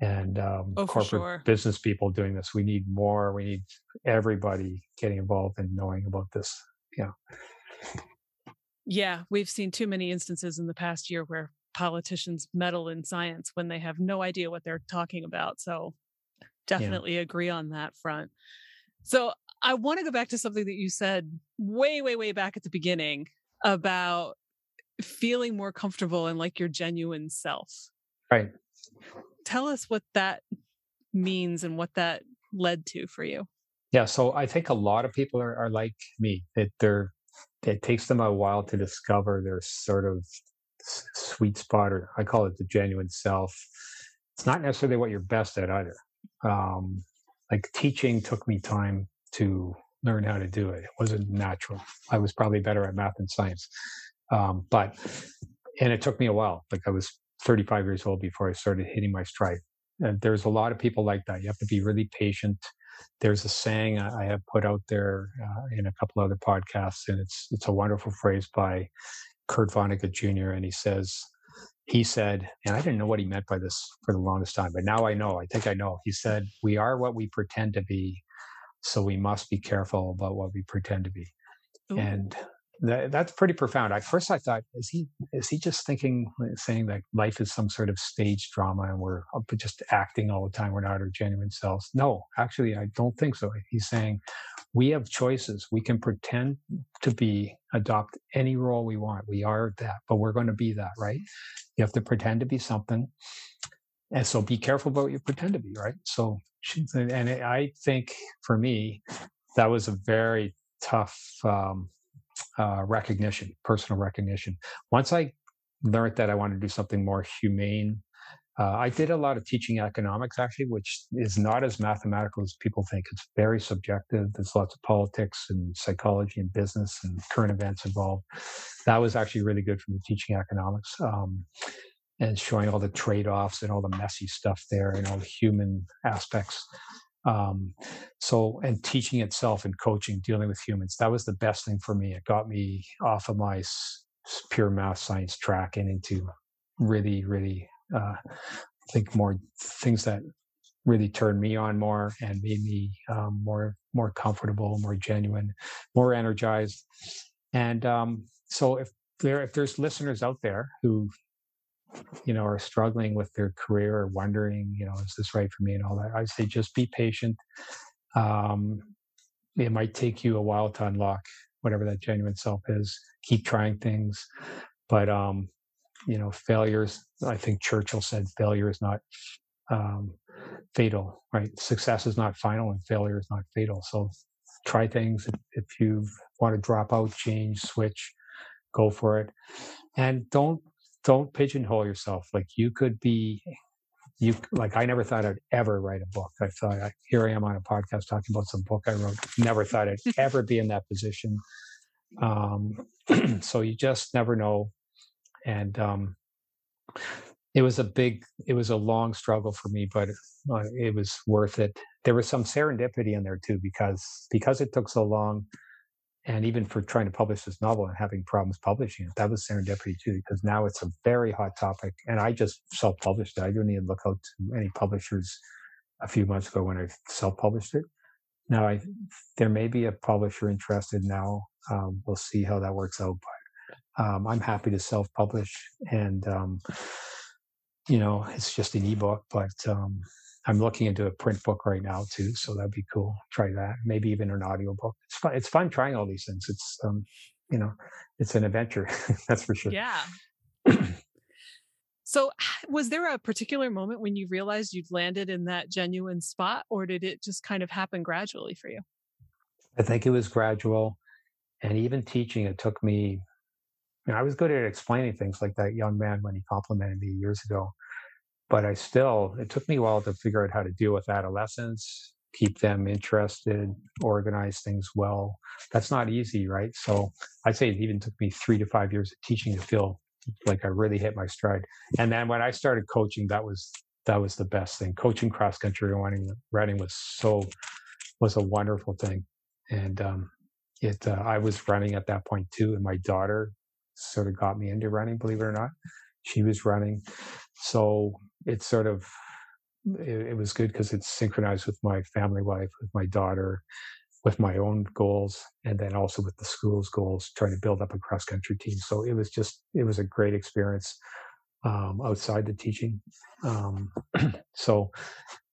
B: and um, oh, corporate sure. business people doing this. We need more. We need everybody getting involved and knowing about this. Yeah.
A: Yeah, we've seen too many instances in the past year where politicians meddle in science when they have no idea what they're talking about. So definitely yeah. agree on that front. So I want to go back to something that you said way, way, way back at the beginning about feeling more comfortable and like your genuine self.
B: Right.
A: Tell us what that means and what that led to for you.
B: Yeah, so I think a lot of people are, are like me that they're it takes them a while to discover their sort of sweet spot, or I call it the genuine self. It's not necessarily what you're best at either. Um, like teaching took me time to learn how to do it. It wasn't natural. I was probably better at math and science. Um, but, and it took me a while. Like I was 35 years old before I started hitting my stride. And there's a lot of people like that. You have to be really patient. There's a saying I have put out there uh, in a couple other podcasts, and it's it's a wonderful phrase by Kurt Vonnegut Jr. And he says, he said, and I didn't know what he meant by this for the longest time, but now I know. I think I know. He said, "We are what we pretend to be, so we must be careful about what we pretend to be. Ooh. And that, that's pretty profound. At first, I thought, is he is he just thinking, uh, saying that life is some sort of stage drama and we're just acting all the time? We're not our genuine selves. No, actually, I don't think so. He's saying we have choices. We can pretend to be, adopt any role we want. We are that, but we're going to be that, right? You have to pretend to be something, and so be careful about what you pretend to be, right? So, and I think for me, that was a very tough. Um, uh, recognition, personal recognition. Once I learned that I wanted to do something more humane, uh, I did a lot of teaching economics actually, which is not as mathematical as people think. It's very subjective. There's lots of politics and psychology and business and current events involved. That was actually really good for me teaching economics. Um, and showing all the trade-offs and all the messy stuff there and all the human aspects um, so, and teaching itself and coaching, dealing with humans, that was the best thing for me. It got me off of my pure math science track and into really, really, uh, I think more things that really turned me on more and made me um, more more comfortable, more genuine, more energized. And um, so, if there if there's listeners out there who you know, are struggling with their career or wondering, you know, is this right for me and all that, I say just be patient. Um, it might take you a while to unlock whatever that genuine self is. Keep trying things, but um, you know, failures. I think Churchill said failure is not um, fatal, right? Success is not final, and failure is not fatal. So try things. If, if you want to drop out, change, switch, go for it, and don't don't pigeonhole yourself. Like you could be, you like I never thought I'd ever write a book. I thought I, here I am on a podcast talking about some book I wrote. Never thought I'd ever be in that position. Um, so you just never know. And um, it was a big, it was a long struggle for me, but uh, it was worth it. There was some serendipity in there too, because because it took so long and even for trying to publish this novel and having problems publishing it, that was serendipity too, because now it's a very hot topic. And I just self published it. I didn't even look out to any publishers a few months ago when I self published it. Now, I, there may be a publisher interested now. Um, we'll see how that works out. But um, I'm happy to self publish. And, um, you know, it's just an ebook, but um, I'm looking into a print book right now too, so that'd be cool. Try that. Maybe even an audio book. It's fun. It's fun trying all these things. It's um, you know, it's an adventure. that's for sure.
A: Yeah. so, was there a particular moment when you realized you'd landed in that genuine spot, or did it just kind of happen gradually for you?
B: I think it was gradual, and even teaching, it took me. You know, I was good at explaining things like that young man when he complimented me years ago but I still, it took me a while to figure out how to deal with adolescents, keep them interested, organize things well. That's not easy, right? So I'd say it even took me three to five years of teaching to feel like I really hit my stride. And then when I started coaching, that was that was the best thing. Coaching cross country running running was so was a wonderful thing. And um, it uh, I was running at that point too, and my daughter sort of got me into running, believe it or not. She was running. So it's sort of it, it was good because it's synchronized with my family life, with my daughter, with my own goals, and then also with the school's goals, trying to build up a cross country team. So it was just it was a great experience um, outside the teaching. Um, so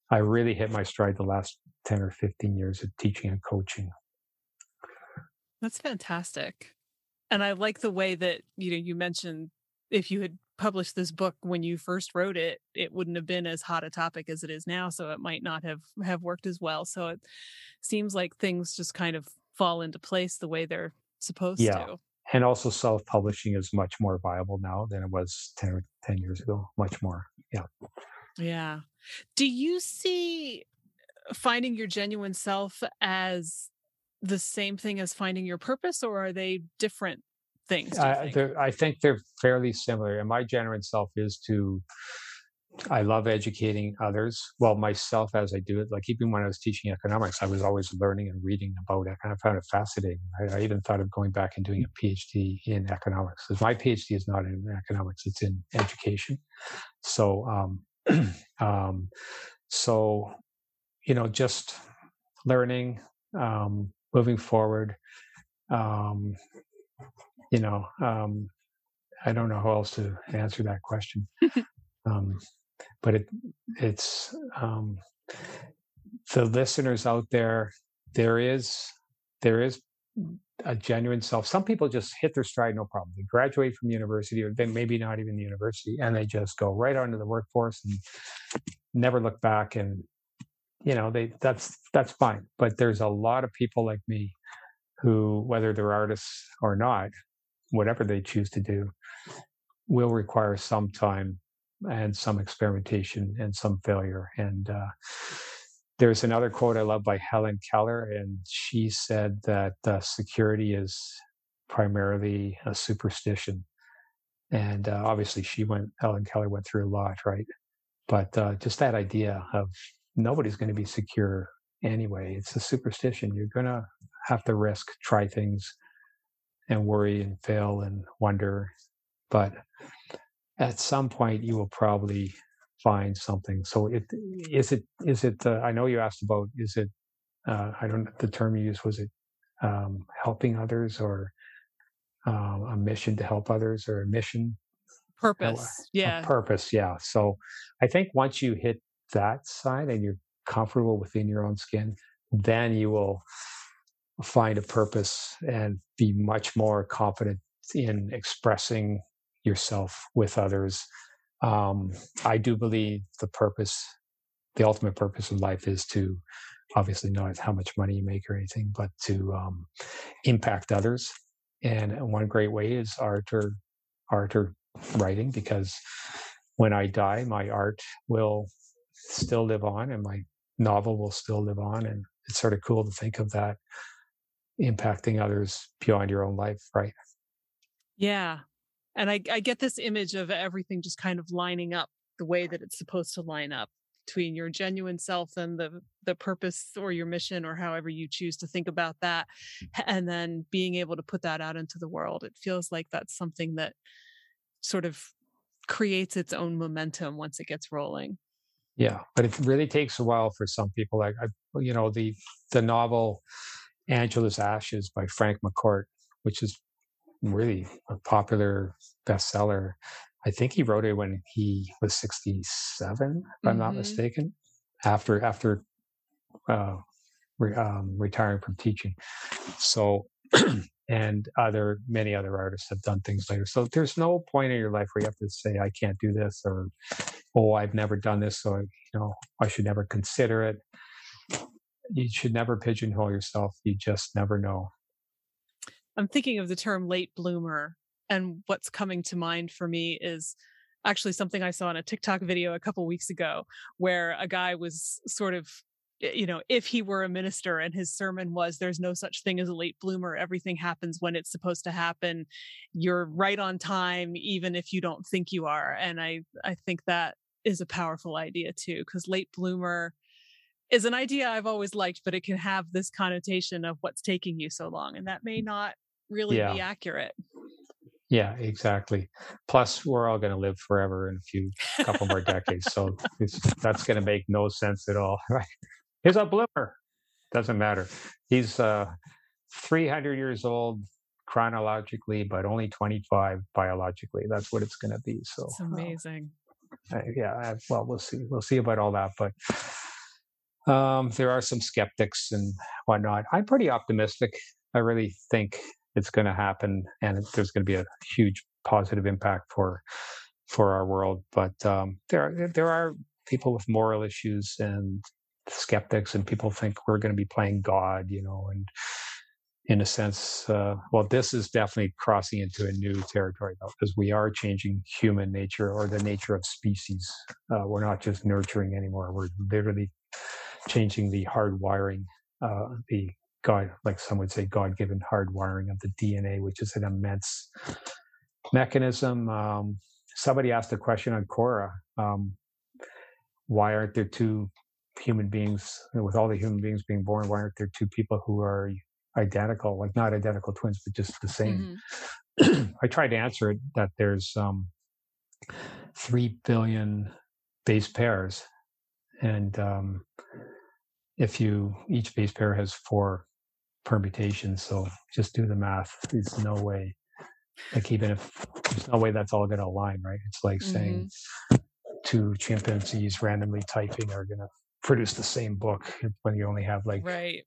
B: I really hit my stride the last ten or fifteen years of teaching and coaching.
A: That's fantastic. And I like the way that you know you mentioned if you had published this book when you first wrote it, it wouldn't have been as hot a topic as it is now. So it might not have have worked as well. So it seems like things just kind of fall into place the way they're supposed
B: yeah.
A: to.
B: And also self publishing is much more viable now than it was 10 or 10 years ago. Much more. Yeah.
A: Yeah. Do you see finding your genuine self as the same thing as finding your purpose or are they different things?
B: I
A: think?
B: I think they're fairly similar. And my genuine self is to, I love educating others. Well, myself as I do it. Like even when I was teaching economics, I was always learning and reading about it. I kind of found it fascinating. I, I even thought of going back and doing a PhD in economics. Because my PhD is not in economics; it's in education. So, um, um, so you know, just learning, um, moving forward. Um, you know, um, I don't know how else to answer that question. um, but it, it's um, the listeners out there. There is there is a genuine self. Some people just hit their stride, no problem. They graduate from university, or then maybe not even the university, and they just go right onto the workforce and never look back. And you know, they that's that's fine. But there's a lot of people like me who, whether they're artists or not, whatever they choose to do, will require some time and some experimentation and some failure. And uh, there's another quote I love by Helen Keller, and she said that uh, security is primarily a superstition. And uh, obviously, she went, Helen Keller went through a lot, right? But uh, just that idea of nobody's going to be secure anyway, it's a superstition. You're going to have to risk, try things, and worry and fail and wonder. But at some point, you will probably find something. So it is it is it. Uh, I know you asked about is it. Uh, I don't the term you used was it um, helping others or um, a mission to help others or a mission
A: purpose yeah
B: purpose yeah so i think once you hit that side and you're comfortable within your own skin then you will find a purpose and be much more confident in expressing yourself with others um, I do believe the purpose, the ultimate purpose of life is to obviously not how much money you make or anything, but to um, impact others. And one great way is art or art or writing, because when I die, my art will still live on and my novel will still live on. And it's sort of cool to think of that impacting others beyond your own life, right?
A: Yeah and I, I get this image of everything just kind of lining up the way that it's supposed to line up between your genuine self and the the purpose or your mission or however you choose to think about that mm. and then being able to put that out into the world. It feels like that's something that sort of creates its own momentum once it gets rolling.
B: Yeah but it really takes a while for some people like I, you know the the novel angela's ashes by frank mccourt which is really a popular bestseller. I think he wrote it when he was 67, if mm-hmm. I'm not mm-hmm. mistaken, after after uh, re, um, retiring from teaching. So, and other many other artists have done things later. So there's no point in your life where you have to say, "I can't do this," or "Oh, I've never done this, so you know I should never consider it." You should never pigeonhole yourself. You just never know.
A: I'm thinking of the term late bloomer. And what's coming to mind for me is actually something I saw in a TikTok video a couple weeks ago where a guy was sort of eh, you know, if he were a minister and his sermon was there's no such thing as a late bloomer, everything happens when it's supposed to happen. You're right on time even if you don't think you are. And I I think that is a powerful idea too cuz late bloomer is an idea I've always liked, but it can have this connotation of what's taking you so long. And that may not really yeah. be accurate.
B: Yeah, exactly. Plus, we're all going to live forever in a few couple more decades, so that's going to make no sense at all. Right? He's a bloomer. Doesn't matter. He's uh, 300 years old chronologically, but only 25 biologically. That's what it's going to be. So
A: it's amazing.
B: Uh, yeah. Well, we'll see. We'll see about all that, but um, there are some skeptics and whatnot. I'm pretty optimistic. I really think it's going to happen, and there's going to be a huge positive impact for for our world. But um, there there are people with moral issues and skeptics, and people think we're going to be playing God, you know, and in a sense, uh, well, this is definitely crossing into a new territory though, because we are changing human nature or the nature of species. Uh, we're not just nurturing anymore; we're literally changing the hard wiring, uh, the God, like some would say, God given hardwiring of the DNA, which is an immense mechanism. Um, somebody asked a question on Quora um, why aren't there two human beings, with all the human beings being born, why aren't there two people who are identical, like not identical twins, but just the same? Mm-hmm. I tried to answer it that there's um, three billion base pairs. And um, if you, each base pair has four permutations. So just do the math. There's no way, like even if there's no way that's all going to align, right? It's like mm-hmm. saying two chimpanzees randomly typing are going to produce the same book when you only have like
A: right.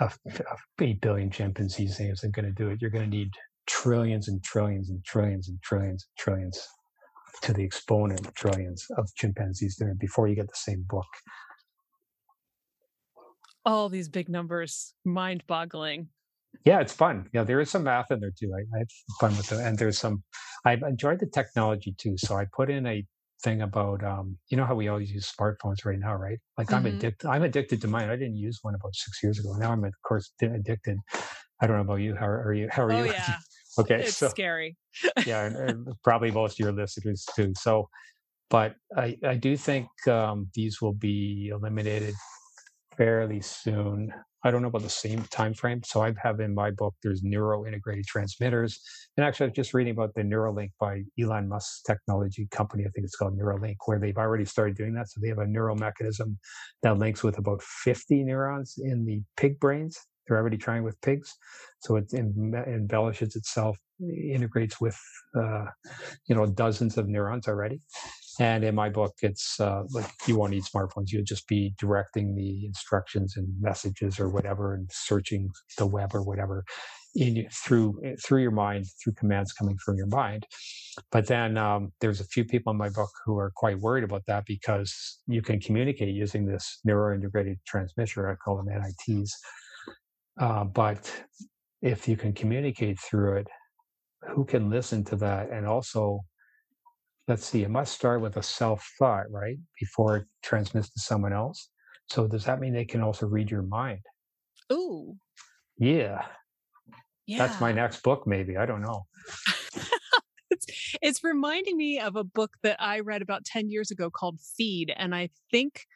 B: a, a 8 billion chimpanzees isn't going to do it. You're going to need trillions and trillions and trillions and trillions and trillions to the exponent trillions of chimpanzees doing it before you get the same book.
A: All these big numbers, mind boggling.
B: Yeah, it's fun. Yeah, there is some math in there too. I, I had fun with it. And there's some, I've enjoyed the technology too. So I put in a thing about um, you know how we all use smartphones right now, right? Like mm-hmm. I'm addicted. I'm addicted to mine. I didn't use one about six years ago. Now I'm of course addicted. I don't know about you. How are you? How are
A: oh,
B: you?
A: Yeah.
B: okay,
A: it's
B: so,
A: scary.
B: yeah, and, and, probably most of your listeners too. So, but I I do think um, these will be eliminated fairly soon. I don't know about the same time frame. So I have in my book there's neuro integrated transmitters, and actually I was just reading about the Neuralink by Elon Musk's technology company. I think it's called Neuralink, where they've already started doing that. So they have a neural mechanism that links with about 50 neurons in the pig brains. They're already trying with pigs, so it embellishes itself, integrates with uh, you know dozens of neurons already. And in my book, it's uh, like you won't need smartphones. You'll just be directing the instructions and messages or whatever, and searching the web or whatever in through through your mind, through commands coming from your mind. But then um, there's a few people in my book who are quite worried about that because you can communicate using this neuro integrated transmitter. I call them NITs. Uh, but if you can communicate through it, who can listen to that and also let's see, it must start with a self thought, right? Before it transmits to someone else. So does that mean they can also read your mind?
A: Ooh.
B: Yeah. Yeah. That's my next book, maybe. I don't know.
A: it's, it's reminding me of a book that I read about 10 years ago called Feed. And I think,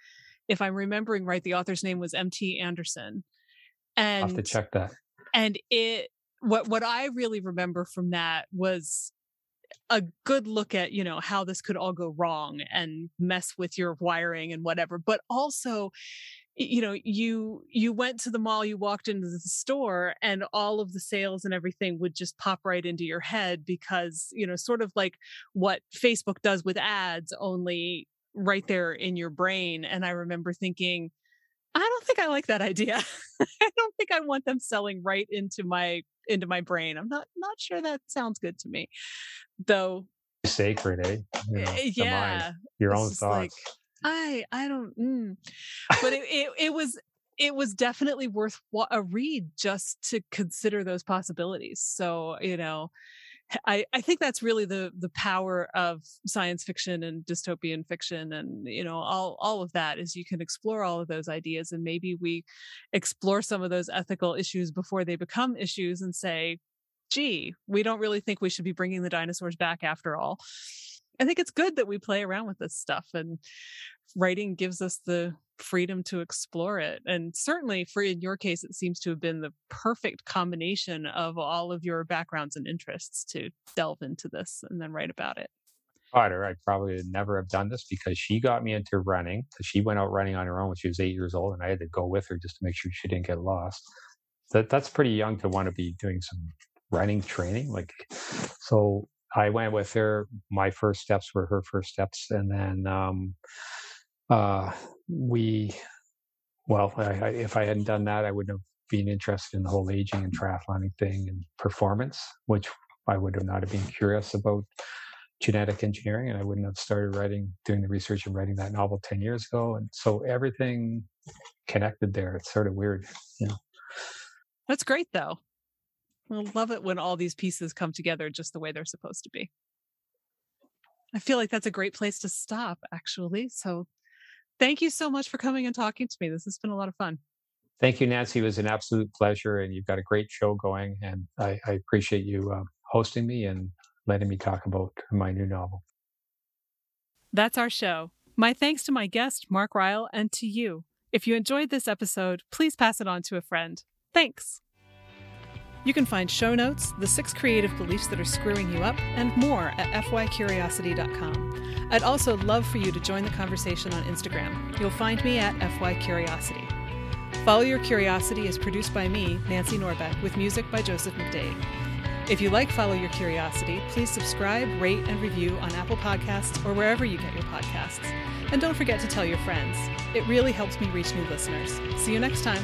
A: if I'm remembering right, the author's name was M.T. Anderson. And
B: I'll have to check that.
A: And it, what what I really remember from that was a good look at you know how this could all go wrong and mess with your wiring and whatever but also you know you you went to the mall you walked into the store and all of the sales and everything would just pop right into your head because you know sort of like what facebook does with ads only right there in your brain and i remember thinking i don't think i like that idea i don't think i want them selling right into my into my brain. I'm not not sure that sounds good to me, though.
B: Sacred, eh? You know,
A: eh, yeah,
B: your own thoughts. Like,
A: I I don't, mm. but it, it it was it was definitely worth a read just to consider those possibilities. So you know, I, I think that's really the the power of science fiction and dystopian fiction and you know all all of that is you can explore all of those ideas and maybe we explore some of those ethical issues before they become issues and say gee we don't really think we should be bringing the dinosaurs back after all i think it's good that we play around with this stuff and writing gives us the freedom to explore it. And certainly for in your case, it seems to have been the perfect combination of all of your backgrounds and interests to delve into this and then write about it.
B: Daughter, I probably would never have done this because she got me into running she went out running on her own when she was eight years old and I had to go with her just to make sure she didn't get lost. That that's pretty young to want to be doing some running training. Like so I went with her. My first steps were her first steps. And then um uh, we, well, I, I, if I hadn't done that, I wouldn't have been interested in the whole aging and triathloning thing and performance, which I would have not have been curious about genetic engineering, and I wouldn't have started writing, doing the research and writing that novel ten years ago. And so everything connected there. It's sort of weird, know.
A: That's great, though. I love it when all these pieces come together just the way they're supposed to be. I feel like that's a great place to stop, actually. So Thank you so much for coming and talking to me. This has been a lot of fun.
B: Thank you, Nancy. It was an absolute pleasure, and you've got a great show going. And I, I appreciate you uh, hosting me and letting me talk about my new novel.
A: That's our show. My thanks to my guest, Mark Ryle, and to you. If you enjoyed this episode, please pass it on to a friend. Thanks. You can find show notes, the six creative beliefs that are screwing you up, and more at fycuriosity.com. I'd also love for you to join the conversation on Instagram. You'll find me at fycuriosity. Follow Your Curiosity is produced by me, Nancy Norbeck, with music by Joseph McDade. If you like Follow Your Curiosity, please subscribe, rate, and review on Apple Podcasts or wherever you get your podcasts. And don't forget to tell your friends. It really helps me reach new listeners. See you next time.